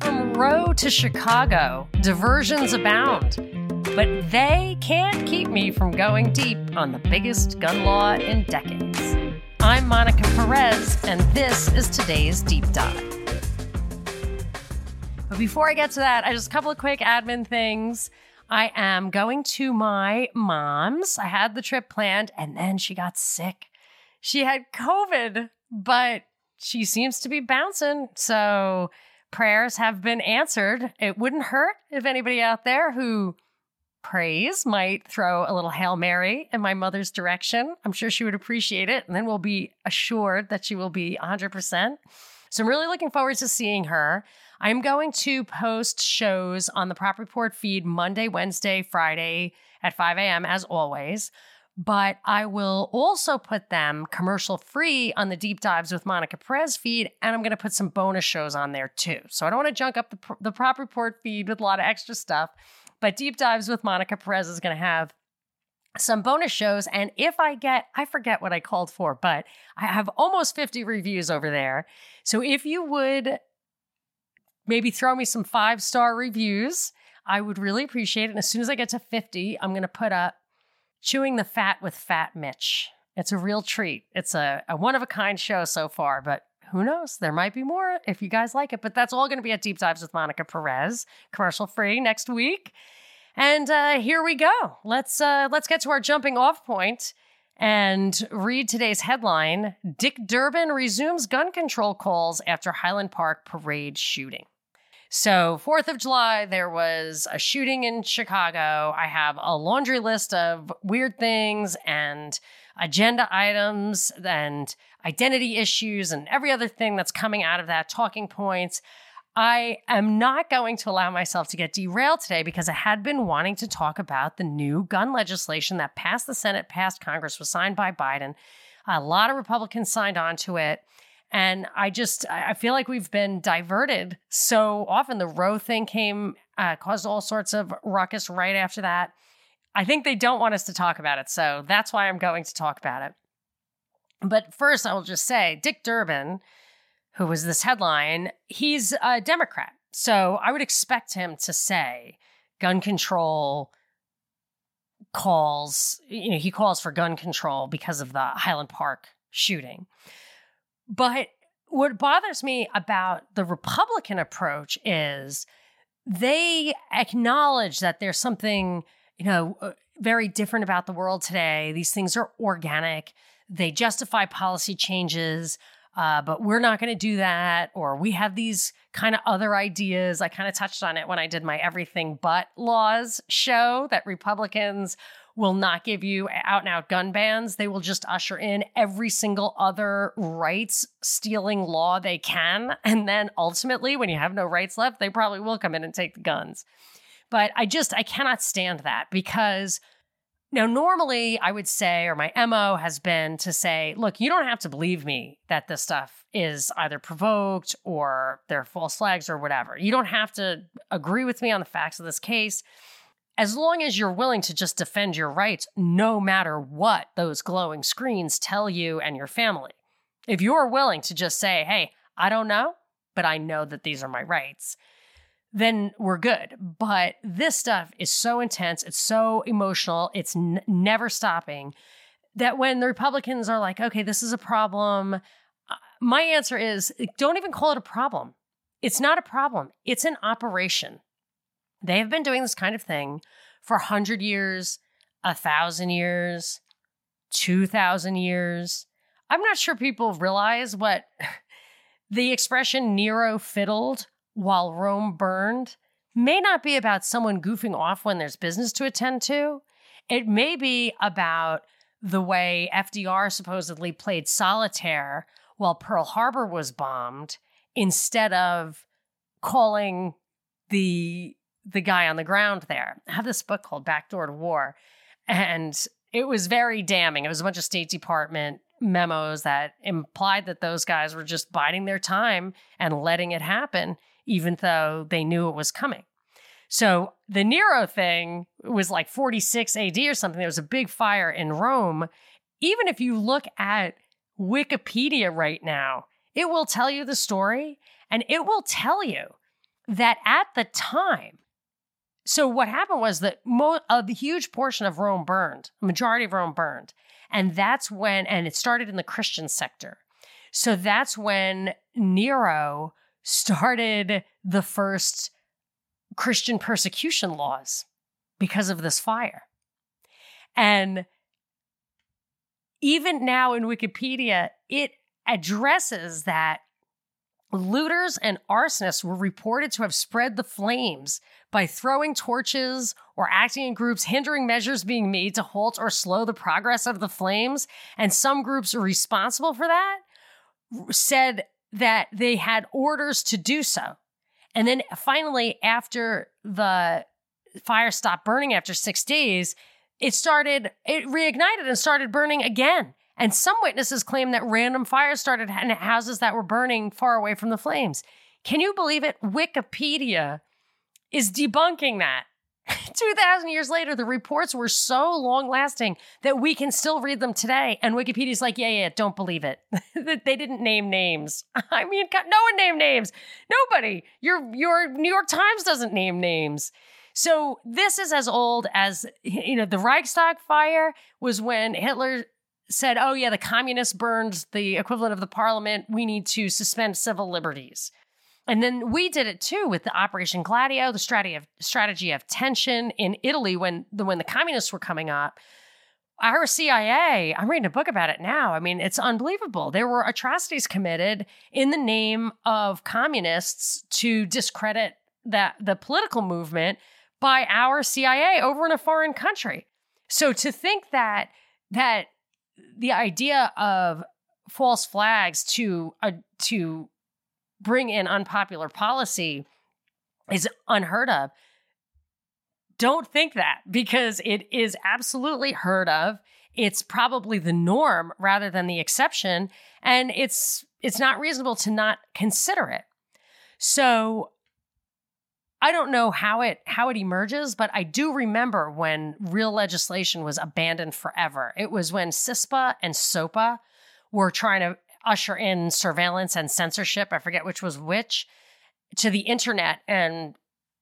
From Roe to Chicago, diversions abound. But they can't keep me from going deep on the biggest gun law in decades. I'm Monica Perez, and this is today's Deep Dive. But before I get to that, I just a couple of quick admin things. I am going to my mom's. I had the trip planned, and then she got sick. She had COVID, but she seems to be bouncing. So prayers have been answered. It wouldn't hurt if anybody out there who prays might throw a little Hail Mary in my mother's direction. I'm sure she would appreciate it. And then we'll be assured that she will be 100%. So I'm really looking forward to seeing her. I'm going to post shows on the Prop Report feed Monday, Wednesday, Friday at 5 a.m., as always but I will also put them commercial free on the Deep Dives with Monica Perez feed, and I'm going to put some bonus shows on there too. So I don't want to junk up the, the Prop Report feed with a lot of extra stuff, but Deep Dives with Monica Perez is going to have some bonus shows. And if I get, I forget what I called for, but I have almost 50 reviews over there. So if you would maybe throw me some five star reviews, I would really appreciate it. And as soon as I get to 50, I'm going to put up Chewing the Fat with Fat Mitch. It's a real treat. It's a, a one of a kind show so far, but who knows? There might be more if you guys like it. But that's all going to be at Deep Dives with Monica Perez, commercial free next week. And uh, here we go. Let's uh, let's get to our jumping off point and read today's headline: Dick Durbin resumes gun control calls after Highland Park parade shooting. So, 4th of July, there was a shooting in Chicago. I have a laundry list of weird things and agenda items and identity issues and every other thing that's coming out of that, talking points. I am not going to allow myself to get derailed today because I had been wanting to talk about the new gun legislation that passed the Senate, passed Congress, was signed by Biden. A lot of Republicans signed on to it. And I just, I feel like we've been diverted so often. The Roe thing came, uh, caused all sorts of ruckus right after that. I think they don't want us to talk about it. So that's why I'm going to talk about it. But first, I will just say Dick Durbin, who was this headline, he's a Democrat. So I would expect him to say gun control calls, you know, he calls for gun control because of the Highland Park shooting. But what bothers me about the Republican approach is they acknowledge that there's something, you know, uh, very different about the world today. These things are organic. They justify policy changes, uh, but we're not going to do that. Or we have these kind of other ideas. I kind of touched on it when I did my Everything But laws show that Republicans will not give you out and out gun bans. They will just usher in every single other rights stealing law they can. And then ultimately, when you have no rights left, they probably will come in and take the guns. But I just, I cannot stand that because now, normally I would say, or my MO has been to say, look, you don't have to believe me that this stuff is either provoked or they're false flags or whatever. You don't have to agree with me on the facts of this case as long as you're willing to just defend your rights, no matter what those glowing screens tell you and your family. If you're willing to just say, hey, I don't know, but I know that these are my rights, then we're good. But this stuff is so intense, it's so emotional, it's n- never stopping that when the Republicans are like, okay, this is a problem, uh, my answer is don't even call it a problem. It's not a problem, it's an operation. They have been doing this kind of thing for 100 years, a 1,000 years, 2,000 years. I'm not sure people realize what the expression Nero fiddled while Rome burned may not be about someone goofing off when there's business to attend to. It may be about the way FDR supposedly played solitaire while Pearl Harbor was bombed instead of calling the the guy on the ground there. I have this book called Backdoor to War, and it was very damning. It was a bunch of State Department memos that implied that those guys were just biding their time and letting it happen, even though they knew it was coming. So the Nero thing was like 46 AD or something. There was a big fire in Rome. Even if you look at Wikipedia right now, it will tell you the story and it will tell you that at the time, so what happened was that mo- a huge portion of Rome burned, a majority of Rome burned. And that's when, and it started in the Christian sector. So that's when Nero started the first Christian persecution laws because of this fire. And even now in Wikipedia, it addresses that looters and arsonists were reported to have spread the flames by throwing torches or acting in groups, hindering measures being made to halt or slow the progress of the flames. And some groups responsible for that said that they had orders to do so. And then finally, after the fire stopped burning after six days, it started, it reignited and started burning again. And some witnesses claim that random fires started in houses that were burning far away from the flames. Can you believe it? Wikipedia is debunking that. 2,000 years later, the reports were so long lasting that we can still read them today. And Wikipedia's like, yeah, yeah, don't believe it. they didn't name names. I mean, no one named names. Nobody. Your, your New York Times doesn't name names. So this is as old as, you know, the Reichstag fire was when Hitler said, oh, yeah, the communists burned the equivalent of the parliament. We need to suspend civil liberties. And then we did it too with the Operation Gladio, the strategy of strategy of tension in Italy when the when the communists were coming up. Our CIA, I'm reading a book about it now. I mean, it's unbelievable. There were atrocities committed in the name of communists to discredit that the political movement by our CIA over in a foreign country. So to think that that the idea of false flags to uh, to bring in unpopular policy is unheard of. Don't think that because it is absolutely heard of. It's probably the norm rather than the exception and it's it's not reasonable to not consider it. So I don't know how it how it emerges, but I do remember when real legislation was abandoned forever. It was when CISPA and SOPA were trying to usher in surveillance and censorship, I forget which was which, to the internet and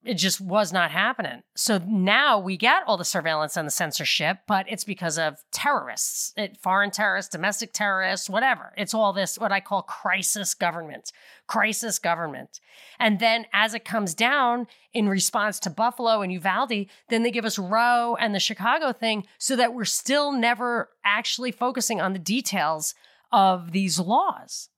it just was not happening. So now we get all the surveillance and the censorship, but it's because of terrorists, it, foreign terrorists, domestic terrorists, whatever. It's all this, what I call crisis government, crisis government. And then as it comes down in response to Buffalo and Uvalde, then they give us Roe and the Chicago thing so that we're still never actually focusing on the details of these laws.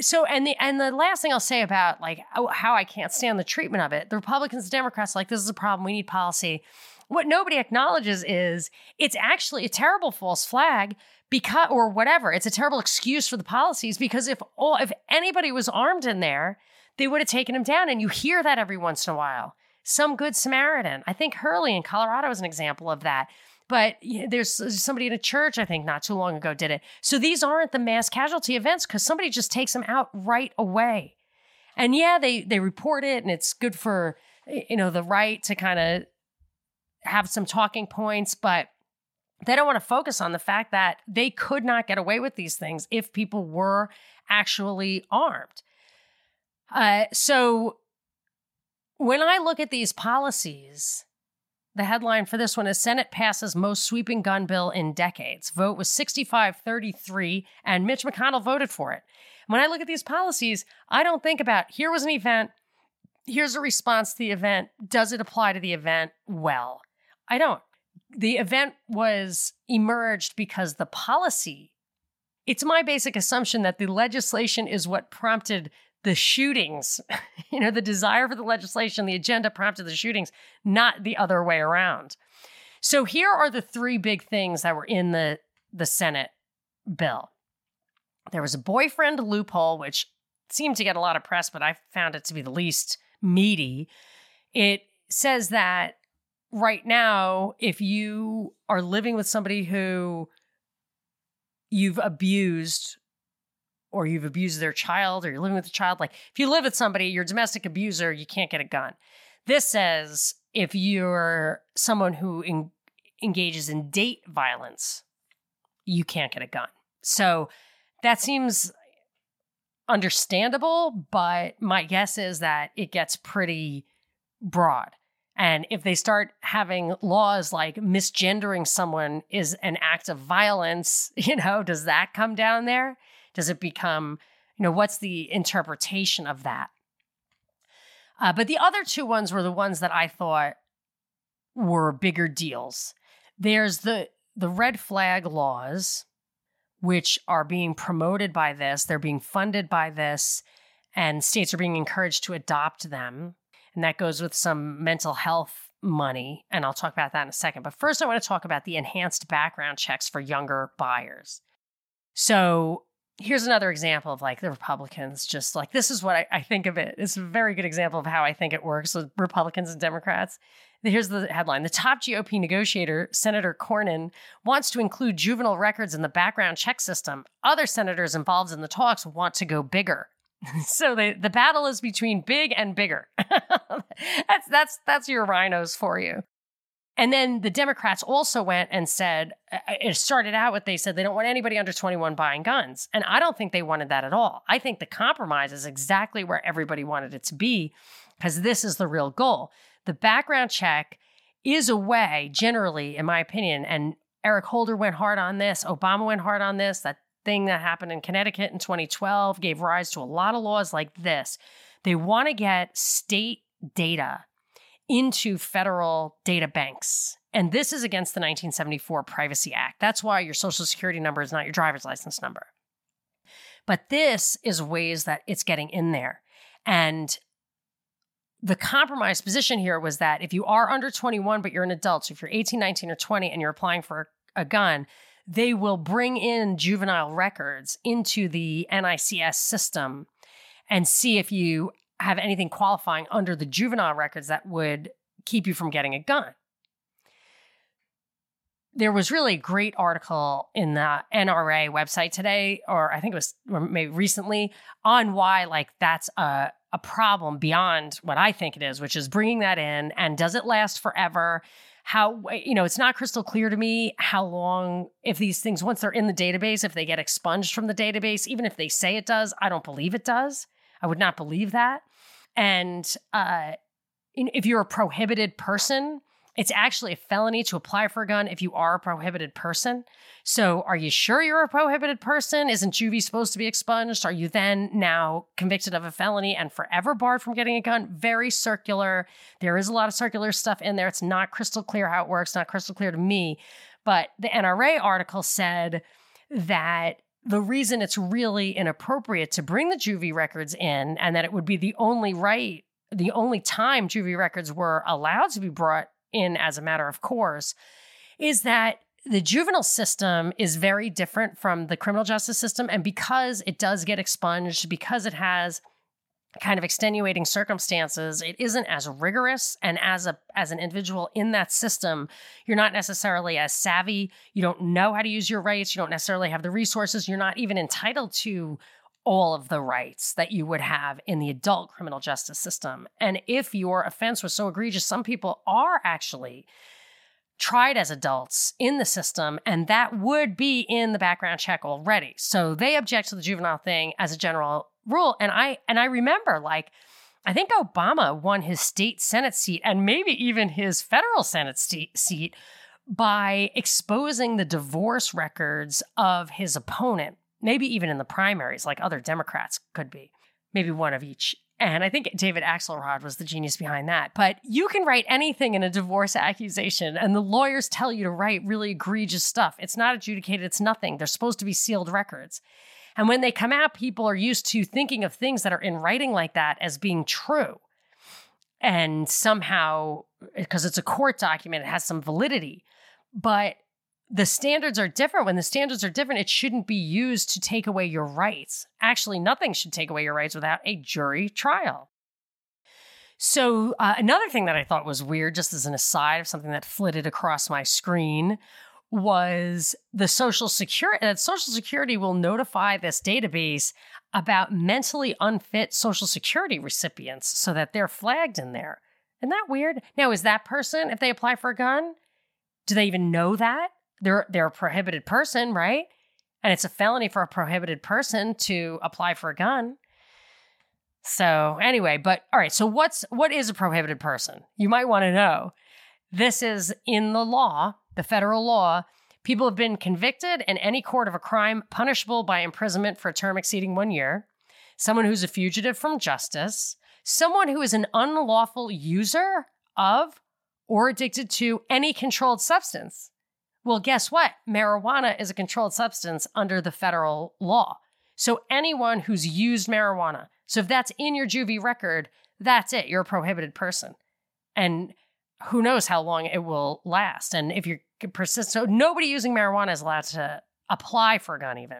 So and the and the last thing I'll say about like oh, how I can't stand the treatment of it, the Republicans and Democrats like this is a problem. We need policy. What nobody acknowledges is it's actually a terrible false flag because or whatever. It's a terrible excuse for the policies because if all if anybody was armed in there, they would have taken him down. And you hear that every once in a while. Some good Samaritan. I think Hurley in Colorado is an example of that. But there's uh, somebody in a church, I think, not too long ago did it. So these aren't the mass casualty events because somebody just takes them out right away. And yeah, they they report it, and it's good for you know the right to kind of have some talking points, but they don't want to focus on the fact that they could not get away with these things if people were actually armed. Uh, so when I look at these policies, the headline for this one is Senate passes most sweeping gun bill in decades. Vote was 65 33, and Mitch McConnell voted for it. When I look at these policies, I don't think about here was an event, here's a response to the event. Does it apply to the event? Well, I don't. The event was emerged because the policy, it's my basic assumption that the legislation is what prompted the shootings, you know, the desire for the legislation, the agenda prompted the shootings, not the other way around. So here are the three big things that were in the, the Senate bill. There was a boyfriend loophole, which seemed to get a lot of press, but I found it to be the least meaty. It says that right now, if you are living with somebody who you've abused or you've abused their child or you're living with a child. Like if you live with somebody, you're a domestic abuser, you can't get a gun. This says if you're someone who en- engages in date violence, you can't get a gun. So that seems understandable, but my guess is that it gets pretty broad. And if they start having laws like misgendering someone is an act of violence, you know, does that come down there? Does it become, you know, what's the interpretation of that? Uh, but the other two ones were the ones that I thought were bigger deals. There's the the red flag laws, which are being promoted by this, they're being funded by this, and states are being encouraged to adopt them. And that goes with some mental health money. And I'll talk about that in a second. But first, I want to talk about the enhanced background checks for younger buyers. So here's another example of like the Republicans just like this is what I, I, think of it. It's a very good example of how I think it works with Republicans and Democrats. Here's the headline The top GOP negotiator, Senator Cornyn, wants to include juvenile records in the background check system. Other senators involved in the talks want to go bigger. so the, the battle is between big and bigger. that's that's that's your RINOs for you. And then the Democrats also went and said, uh, uh, it started out with they said they don't want anybody under 21 buying guns. And I don't think they wanted that at all. I think the compromise is exactly where everybody wanted it to be because this is the real goal. The background check is a way, generally, in my opinion, and Eric Holder went hard on this, Obama went hard on this, that thing that happened in Connecticut in 2012 gave rise to a lot of laws like this. They want to get state data into federal data banks. And this is against the 1974 Privacy Act. That's why your social security number is not your driver's license number. But this is ways that it's getting in there. And the compromise position here was that if you are under 21, but you're an adult, so if you're 18, 19, or 20 and you're applying for a gun, they will bring in juvenile records into the NICS system and see if you have anything qualifying under the juvenile records that would keep you from getting a gun. There was really a great article in the NRA website today, or I think it was maybe recently, on why like that's a, a problem beyond what I think it is, which is bringing that in and does it last forever? How, you know, it's not crystal clear to me how long, if these things, once they're in the database, if they get expunged from the database, even if they say it does, I don't believe it does. I would not believe that. And uh, if you're a prohibited person, it's actually a felony to apply for a gun if you are a prohibited person. So, are you sure you're a prohibited person? Isn't juvie supposed to be expunged? Are you then now convicted of a felony and forever barred from getting a gun? Very circular. There is a lot of circular stuff in there. It's not crystal clear how it works, not crystal clear to me. But the NRA article said that the reason it's really inappropriate to bring the juvie records in and that it would be the only right, the only time juvie records were allowed to be brought in as a matter of course, is that the juvenile system is very different from the criminal justice system. And because it does get expunged, because it has kind of extenuating circumstances it isn't as rigorous and as a as an individual in that system you're not necessarily as savvy. You don't know how to use your rights. You don't necessarily have the resources. You're not even entitled to all of the rights that you would have in the adult criminal justice system. And if your offense was so egregious some people are actually tried as adults in the system and that would be in the background check already. So they object to the juvenile thing as a general rule. And I and I remember like I think Obama won his state Senate seat and maybe even his federal Senate seat by exposing the divorce records of his opponent, maybe even in the primaries, like other Democrats could be, maybe one of each. And I think David Axelrod was the genius behind that. But you can write anything in a divorce accusation, and the lawyers tell you to write really egregious stuff. It's not adjudicated, it's nothing. They're supposed to be sealed records. And when they come out, people are used to thinking of things that are in writing like that as being true. And somehow, because it's a court document, it has some validity. But the standards are different. When the standards are different, it shouldn't be used to take away your rights. Actually, nothing should take away your rights without a jury trial. So, uh, another thing that I thought was weird, just as an aside of something that flitted across my screen, was the social security that uh, social security will notify this database about mentally unfit social security recipients so that they're flagged in there. Isn't that weird? Now, is that person, if they apply for a gun, do they even know that? They're they're a prohibited person, right? And it's a felony for a prohibited person to apply for a gun. So, anyway, but all right, so what's what is a prohibited person? You might want to know. This is in the law, the federal law. People have been convicted in any court of a crime punishable by imprisonment for a term exceeding 1 year. Someone who's a fugitive from justice, someone who is an unlawful user of or addicted to any controlled substance. Well, guess what? Marijuana is a controlled substance under the federal law. So anyone who's used marijuana, so if that's in your juvie record, that's it. You're a prohibited person. And who knows how long it will last. And if you're persistent, so nobody using marijuana is allowed to apply for a gun even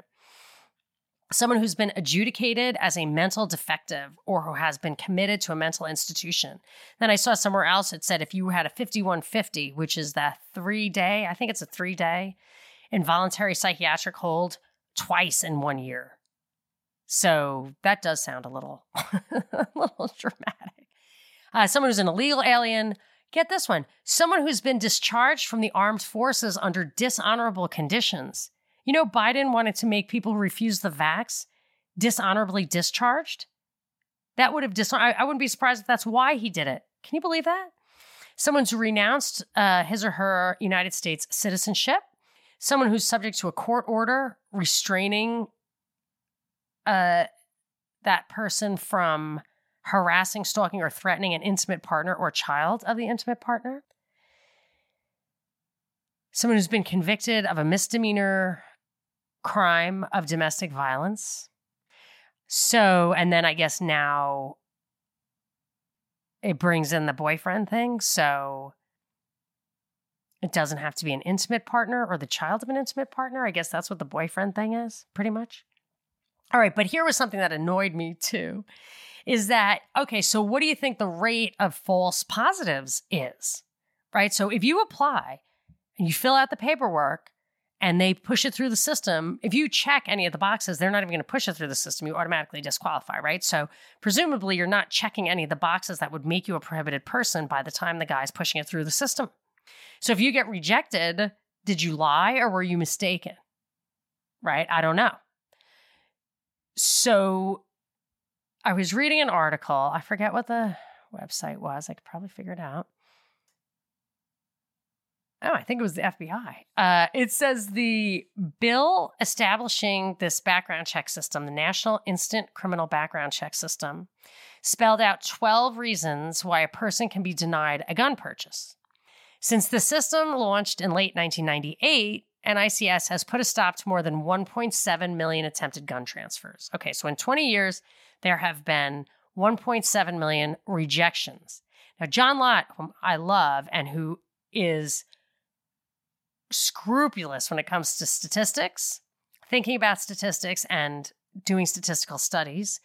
someone who's been adjudicated as a mental defective or who has been committed to a mental institution. Then I saw somewhere else it said if you had a 5150, which is that three day, I think it's a three day involuntary psychiatric hold twice in one year. So that does sound a little, a little dramatic. Uh, someone who's an illegal alien. Get this one someone who's been discharged from the armed forces under dishonorable conditions you know, Biden wanted to make people who refuse the vax dishonorably discharged. That would have dis. I, I wouldn't be surprised if that's why he did it. Can you believe that? Someone's renounced uh, his or her United States citizenship. Someone who's subject to a court order restraining uh, that person from harassing, stalking, or threatening an intimate partner or child of the intimate partner. Someone who's been convicted of a misdemeanor crime of domestic violence. So, and then I guess now it brings in the boyfriend thing. So it doesn't have to be an intimate partner or the child of an intimate partner. I guess that's what the boyfriend thing is, pretty much. All right, but here was something that annoyed me too is that, okay, so what do you think the rate of false positives is? Right? So if you apply and you fill out the paperwork and they push it through the system, if you check any of the boxes, they're not even going to push it through the system. You automatically disqualify, right? So presumably you're not checking any of the boxes that would make you a prohibited person by the time the guy's pushing it through the system. So if you get rejected, did you lie or were you mistaken? Right? I don't know. So I was reading an article. I forget what the website was. I could probably figure it out oh, I think it was the FBI. Uh, it says the bill establishing this background check system, the National Instant Criminal Background Check System, spelled out 12 reasons why a person can be denied a gun purchase. Since the system launched in late 1998, NICS has put a stop to more than 1.7 million attempted gun transfers. Okay, so in 20 years, there have been 1.7 million rejections. Now, John Lott, whom I love and who is scrupulous when it comes to statistics, thinking about statistics and doing statistical studies.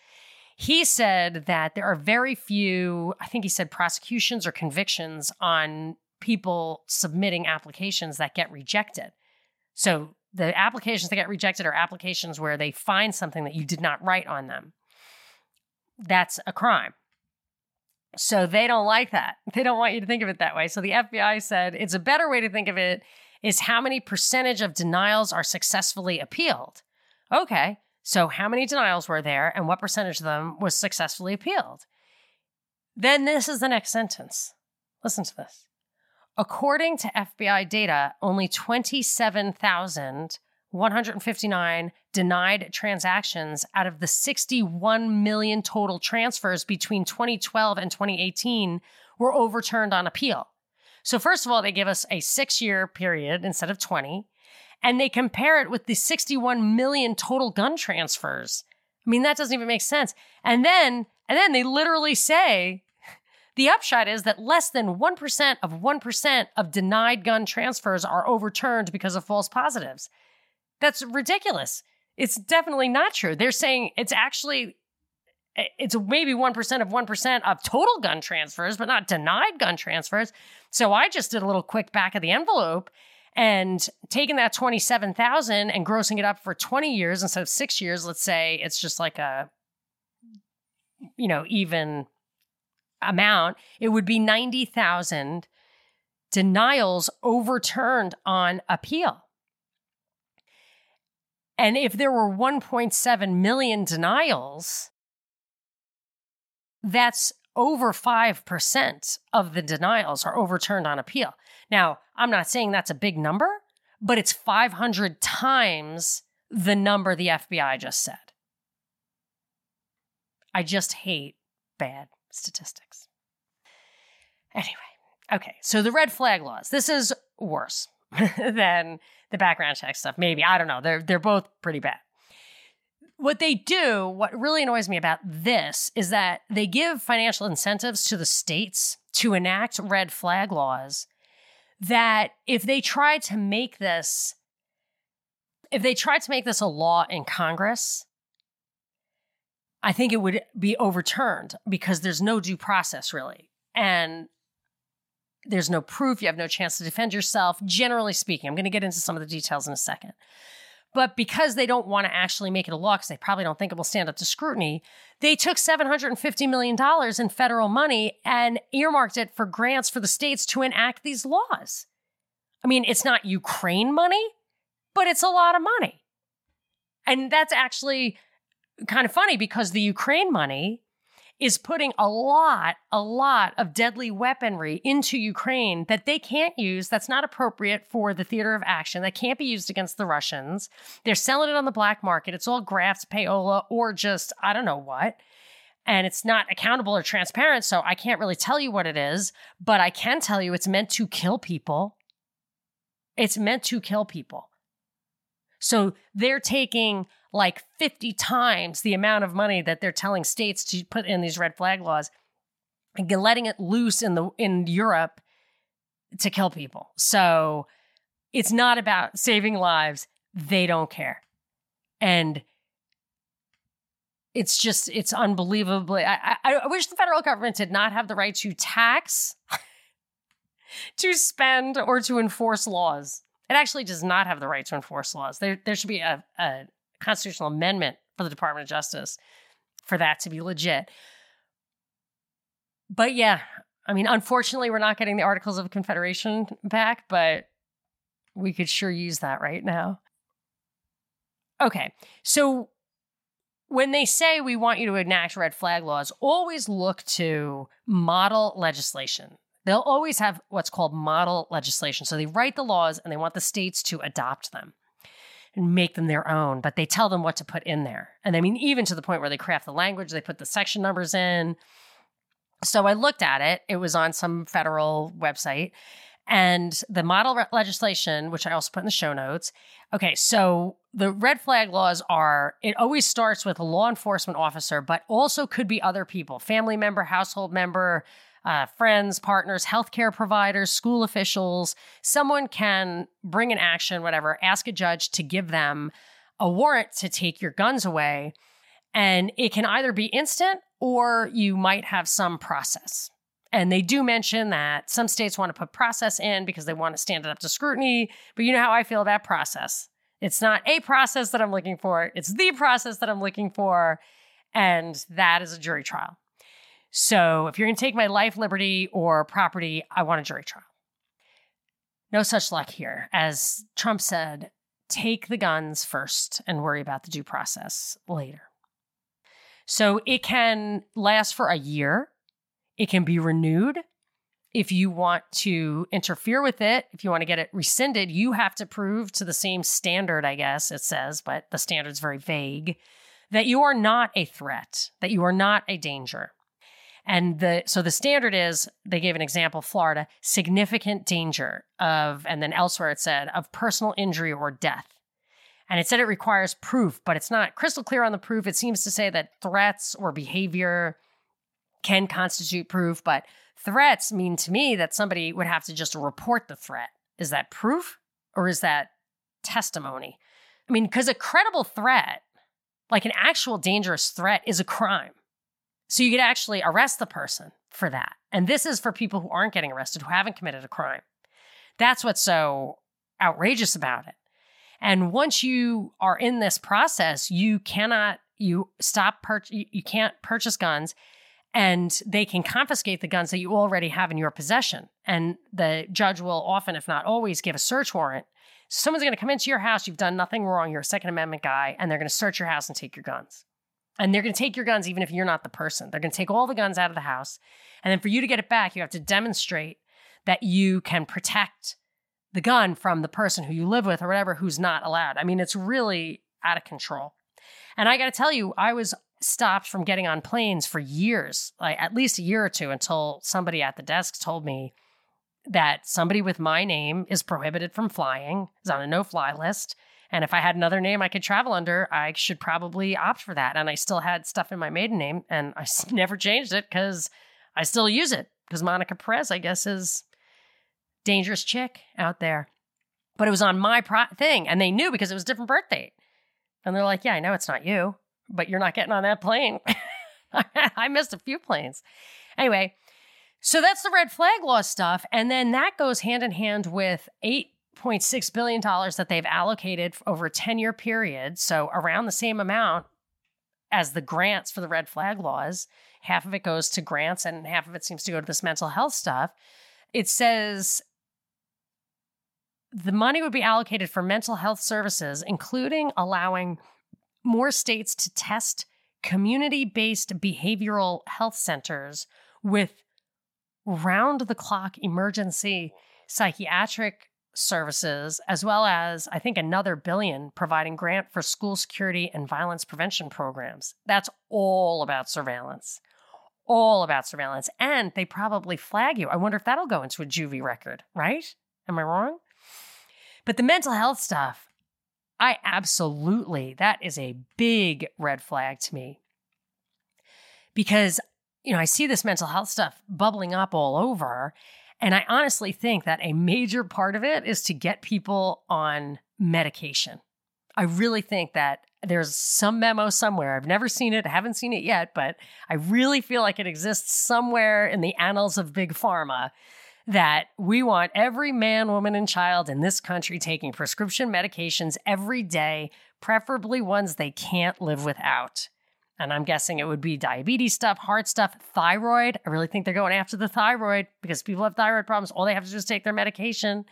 He said that there are very few, I think he said prosecutions or convictions on people submitting applications that get rejected. So the applications that get rejected are applications where they find something that you did not write on them. That's a crime. So they don't like that. They don't want you to think of it that way. So the FBI said it's a better way to think of it is how many percentage of denials are successfully appealed. Okay, so how many denials were there and what percentage of them was successfully appealed? Then this is the next sentence. Listen to this. According to FBI data, only 27,159 denied transactions out of the 61 million total transfers between 2012 and 2018 were overturned on appeal. So, first of all, they give us a six year period instead of 20, and they compare it with the 61 million total gun transfers. I mean, that doesn't even make sense. And then, and then they literally say the upshot is that less than 1% of 1% of denied gun transfers are overturned because of false positives. That's ridiculous. It's definitely not true. They're saying it's actually eh, it's maybe 1% of 1% of total gun transfers, but not denied gun transfers. So I just did a little quick back of the envelope and taking that 27,000 and grossing it up for 20 years instead of 6 years, let's say it's just like a you know, even amount, it would be 90,000 denials overturned on appeal. And if there were 1.7 million denials, that's over 5% of the denials are overturned on appeal. Now, I'm not saying that's a big number, but it's 500 times the number the FBI just said. I just hate bad statistics. Anyway, okay, so the red flag laws. This is worse than the background check stuff. Maybe I don't know. They're they're both pretty bad. What they do, what really annoys me about this is that they give financial incentives to the states to enact red flag laws that if they try to make this if they tried to make this a law in Congress, I think it would be overturned because there's no due process really. And there's no proof, you have no chance to defend yourself, generally speaking. I'm going to get into some of the details in a second. But because they don't want to actually make it a law, because they probably don't think it will stand up to scrutiny, they took $750 million in federal money and earmarked it for grants for the states to enact these laws. I mean, it's not Ukraine money, but it's a lot of money. And that's actually kind of funny because the Ukraine money is putting a lot, a lot of deadly weaponry into Ukraine that they can't use, that's not appropriate for the theater of action, that can't be used against the Russians. They're selling it on the black market. It's all grafts, payola, or just, I don't know what. And it's not accountable or transparent, so I can't really tell you what it is, but I can tell you it's meant to kill people. It's meant to kill people. So they're taking like 50 times the amount of money that they're telling states to put in these red flag laws and letting it loose in the in Europe to kill people. So it's not about saving lives. They don't care. And it's just it's unbelievably I, I, I wish the federal government did not have the right to tax to spend or to enforce laws it actually does not have the right to enforce laws there there should be a, a constitutional amendment for the Department of Justice for that to be legit. But yeah, I mean, unfortunately, we're not getting the Articles of Confederation back, but we could sure use that right now. Okay, so when they say we want you to enact red flag laws, always look to model legislation. They'll always have what's called model legislation. So they write the laws and they want the states to adopt them and make them their own, but they tell them what to put in there. And I mean, even to the point where they craft the language, they put the section numbers in. So I looked at it, it was on some federal website. And the model re- legislation, which I also put in the show notes. Okay, so the red flag laws are it always starts with a law enforcement officer, but also could be other people family member, household member, uh, friends, partners, healthcare providers, school officials. Someone can bring an action, whatever, ask a judge to give them a warrant to take your guns away. And it can either be instant or you might have some process. And they do mention that some states want to put process in because they want to stand it up to scrutiny. But you know how I feel about process. It's not a process that I'm looking for, it's the process that I'm looking for. And that is a jury trial. So if you're going to take my life, liberty, or property, I want a jury trial. No such luck here. As Trump said, take the guns first and worry about the due process later. So it can last for a year. It can be renewed. If you want to interfere with it, if you want to get it rescinded, you have to prove to the same standard, I guess it says, but the standard's very vague, that you are not a threat, that you are not a danger. And the so the standard is they gave an example Florida significant danger of and then elsewhere it said of personal injury or death. And it said it requires proof, but it's not crystal clear on the proof. It seems to say that threats or behavior can constitute proof, but threats mean to me that somebody would have to just report the threat. Is that proof or is that testimony? I mean, because a credible threat, like an actual dangerous threat, is a crime. So you could actually arrest the person for that. And this is for people who aren't getting arrested, who haven't committed a crime. That's what's so outrageous about it. And once you are in this process, you cannot, you stop, pur- you can't purchase guns and they can confiscate the guns that you already have in your possession. And the judge will often, if not always, give a search warrant Someone's going to come into your house. You've done nothing wrong. You're a Second Amendment guy, and they're going to search your house and take your guns. And they're going to take your guns even if you're not the person. They're going to take all the guns out of the house. And then for you to get it back, you have to demonstrate that you can protect the gun from the person who you live with or whatever who's not allowed. I mean, it's really out of control. And I got to tell you, I was stopped from getting on planes for years, like at least a year or two, until somebody at the desk told me that somebody with my name is prohibited from flying, is on a no fly list. And if I had another name I could travel under, I should probably opt for that. And I still had stuff in my maiden name and I never changed it because I still use it because Monica Perez, I guess, is dangerous chick out there. But it was on my pro- thing and they knew because it was different birth date. And they're like, yeah, I know it's not you, but you're not getting on that plane. I missed a few planes. Anyway, so that's the red flag law stuff. And then that goes hand in hand with $8.6 billion that they've allocated over a 10 year period. So around the same amount as the grants for the red flag laws. Half of it goes to grants and half of it seems to go to this mental health stuff. It says the money would be allocated for mental health services, including allowing more states to test community based behavioral health centers with round the clock emergency psychiatric services, as well as, I think, another billion providing grant for school security and violence prevention programs. That's all about surveillance. All about surveillance. And they probably flag you. I wonder if that'll go into a juvie record, right? Am I wrong? But the mental health stuff, I absolutely, that is a big red flag to me. Because, you know, I see this mental health stuff bubbling up all over. And I honestly think that a major part of it is to get people on medication. I really think that there's some memo somewhere. I've never seen it, I haven't seen it yet, but I really feel like it exists somewhere in the annals of big pharma that we want every man, woman, and child in this country taking prescription medications every day, preferably ones they can't live without. And I'm guessing it would be diabetes stuff, heart stuff, thyroid. I really think they're going after the thyroid because people have thyroid problems. All they have to do is take their medication.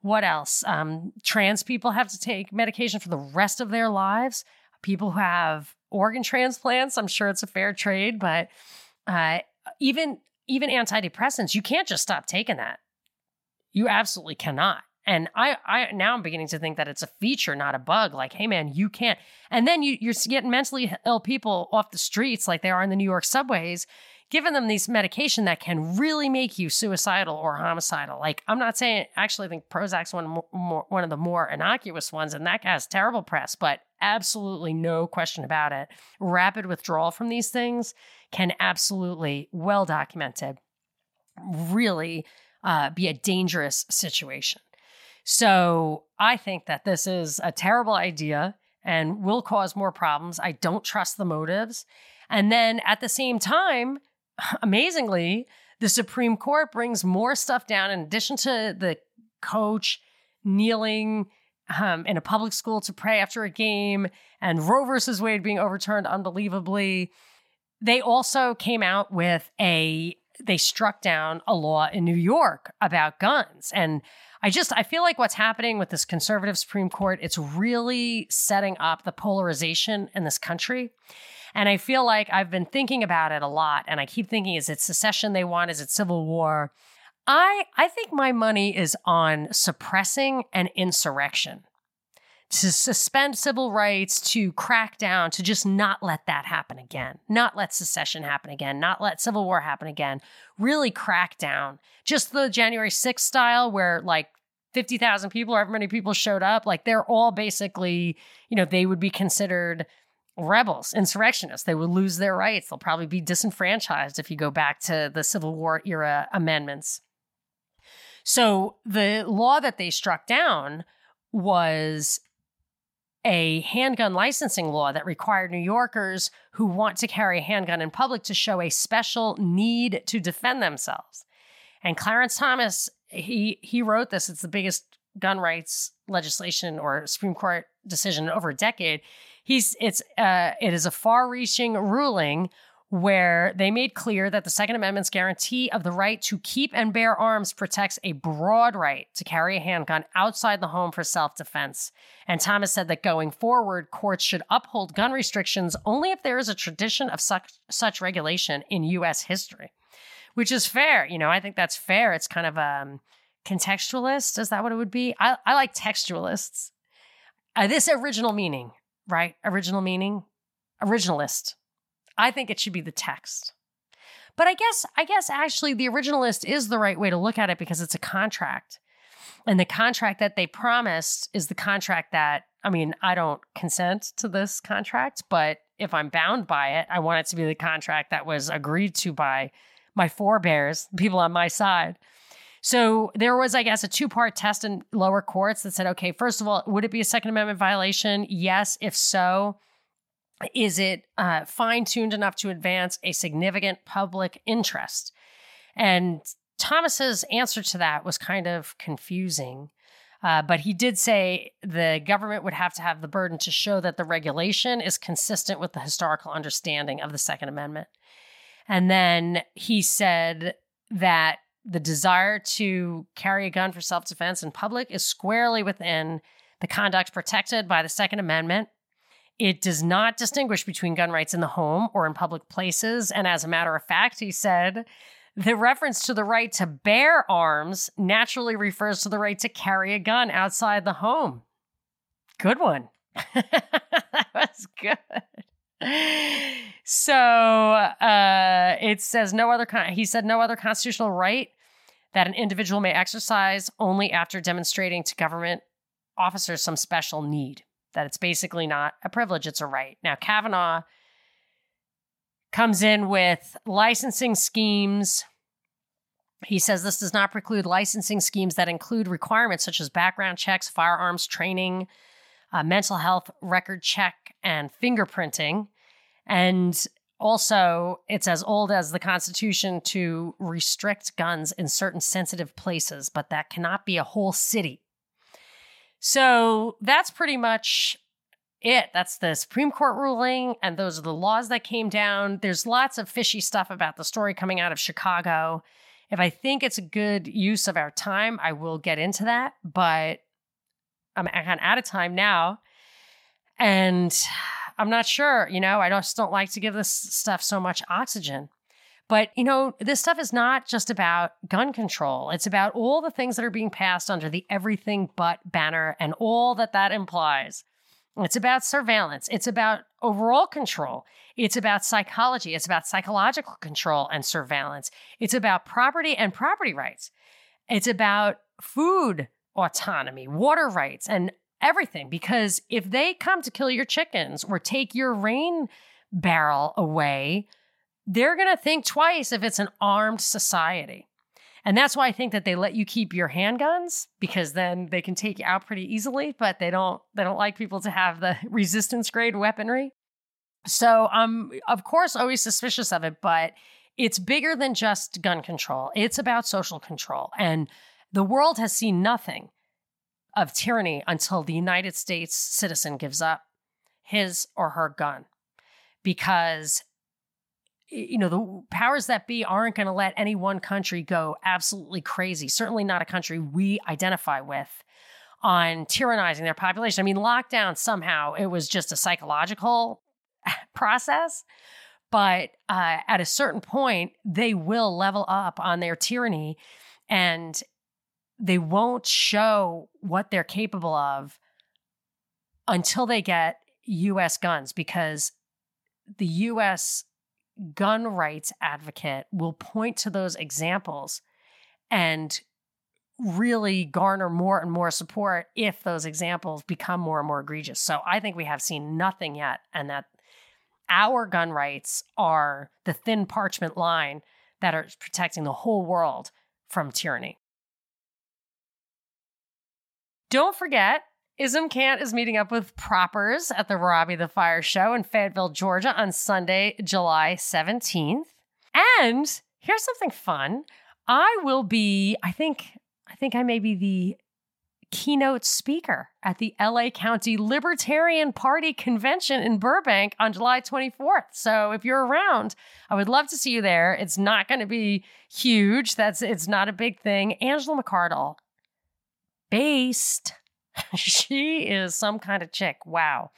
What else? Um, trans people have to take medication for the rest of their lives. People who have organ transplants, I'm sure it's a fair trade, but uh, even even antidepressants, you can't just stop taking that. You absolutely cannot. And I, I now I'm beginning to think that it's a feature, not a bug. Like, hey man, you can't. And then you, you're getting mentally ill people off the streets, like they are in the New York subways, giving them these medication that can really make you suicidal or homicidal. Like, I'm not saying. Actually, I think Prozac's one more, one of the more innocuous ones, and that has terrible press, but absolutely no question about it. Rapid withdrawal from these things can absolutely, well documented, really uh, be a dangerous situation. So I think that this is a terrible idea and will cause more problems. I don't trust the motives. And then at the same time, amazingly, the Supreme Court brings more stuff down in addition to the coach kneeling um, in a public school to pray after a game and Roe versus Wade being overturned unbelievably. They also came out with a they struck down a law in New York about guns and I just I feel like what's happening with this conservative Supreme Court it's really setting up the polarization in this country. And I feel like I've been thinking about it a lot and I keep thinking is it secession they want is it civil war? I I think my money is on suppressing an insurrection to suspend civil rights, to crack down, to just not let that happen again, not let secession happen again, not let civil war happen again, really crack down. Just the January 6th style, where like 50,000 people or however many people showed up, like they're all basically, you know, they would be considered rebels, insurrectionists. They would lose their rights. They'll probably be disenfranchised if you go back to the Civil War era amendments. So the law that they struck down was a handgun licensing law that required New Yorkers who want to carry a handgun in public to show a special need to defend themselves. And Clarence Thomas, he he wrote this. It's the biggest gun rights legislation or Supreme Court decision in over a decade. He's it's uh, it is a far-reaching ruling where they made clear that the Second Amendment's guarantee of the right to keep and bear arms protects a broad right to carry a handgun outside the home for self defense. And Thomas said that going forward, courts should uphold gun restrictions only if there is a tradition of such, such regulation in U.S. history, which is fair. You know, I think that's fair. It's kind of um, contextualist. Is that what it would be? I, I like textualists. Uh, this original meaning, right? Original meaning, originalist I think it should be the text. But I guess I guess actually the originalist is the right way to look at it because it's a contract. And the contract that they promised is the contract that I mean, I don't consent to this contract, but if I'm bound by it, I want it to be the contract that was agreed to by my forebears, people on my side. So there was, I guess, a two part test in lower courts that said, okay, first of all, would it be a Second Amendment violation? Yes. If so, is it uh, fine tuned enough to advance a significant public interest? And Thomas's answer to that was kind of confusing. Uh, but he did say the government would have to have the burden to show that the regulation is consistent with the historical understanding of the Second Amendment. And then he said that the desire to carry a gun for self defense in public is squarely within the conduct protected by the Second Amendment it does not distinguish between gun rights in the home or in public places. And as a matter of fact, he said, the reference to the right to bear arms naturally refers to the right to carry a gun outside the home. Good one. that was good. So uh, it says no other. Con- he said no other constitutional right that an individual may exercise only after demonstrating to government officers some special need that it's basically not a privilege, it's a right. Now, Kavanaugh comes in with licensing schemes. He says this does not preclude licensing schemes that include requirements such as background checks, firearms training, uh, mental health record check, and fingerprinting. And also, it's as old as the Constitution to restrict guns in certain sensitive places, but that cannot be a whole city. So that's pretty much it. That's the Supreme Court ruling, and those are the laws that came down. There's lots of fishy stuff about the story coming out of Chicago. If I think it's a good use of our time, I will get into that, but I'm kind of out of time now. And I'm not sure, you know, I just don't like to give this stuff so much oxygen. But, you know, this stuff is not just about gun control. It's about all the things that are being passed under the everything but banner and all that that implies. It's about surveillance. It's about overall control. It's about psychology. It's about psychological control and surveillance. It's about property and property rights. It's about food autonomy, water rights, and everything. Because if they come to kill your chickens or take your rain barrel away, they're going to think twice if it's an armed society. And that's why I think that they let you keep your handguns because then they can take you out pretty easily, but they don't they don't like people to have the resistance grade weaponry. So I'm of course always suspicious of it, but it's bigger than just gun control. It's about social control. And the world has seen nothing of tyranny until the United States citizen gives up his or her gun. Because you know, the powers that be aren't going to let any one country go absolutely crazy. Certainly not a country we identify with on tyrannizing their population. I mean, lockdown somehow it was just a psychological process, but uh, at a certain point, they will level up on their tyranny and they won't show what they're capable of until they get US guns because the US gun rights advocate will point to those examples and really garner more and more support if those examples become more and more egregious. So I think we have seen nothing yet, and that our gun rights are the thin parchment line that are protecting the whole world from tyranny. Don't forget, Ism Cant is meeting up with Proppers at the Robbie the Fire show in Fayetteville, Georgia on Sunday, July 17th. And here's something fun. I will be, I think, I think I may be the keynote speaker at the LA County Libertarian Party convention in Burbank on July 24th. So if you're around, I would love to see you there. It's not going to be huge. That's it's not a big thing. Angela McArdle, based. she is some kind of chick. Wow.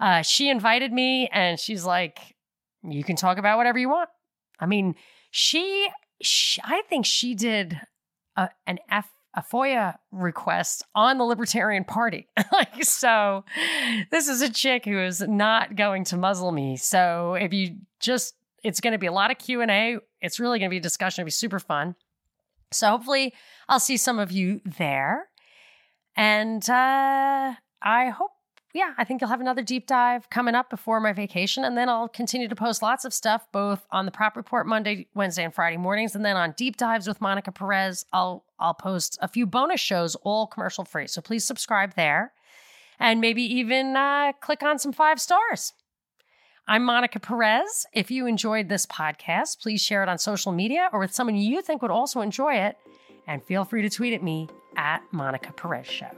Uh, she invited me and she's like, you can talk about whatever you want. I mean, she, she I think she did a, an F a FOIA request on the Libertarian Party. like so this is a chick who is not going to muzzle me. So if you just it's going to be a lot of Q&A. It's really going to be a discussion. It'll be super fun. So hopefully I'll see some of you there. And uh, I hope yeah, I think you'll have another deep dive coming up before my vacation. And then I'll continue to post lots of stuff both on the Prop Report Monday, Wednesday, and Friday mornings. And then on deep dives with Monica Perez, I'll I'll post a few bonus shows, all commercial free. So please subscribe there. And maybe even uh, click on some five stars. I'm Monica Perez. If you enjoyed this podcast, please share it on social media or with someone you think would also enjoy it. And feel free to tweet at me at Monica Perez Show.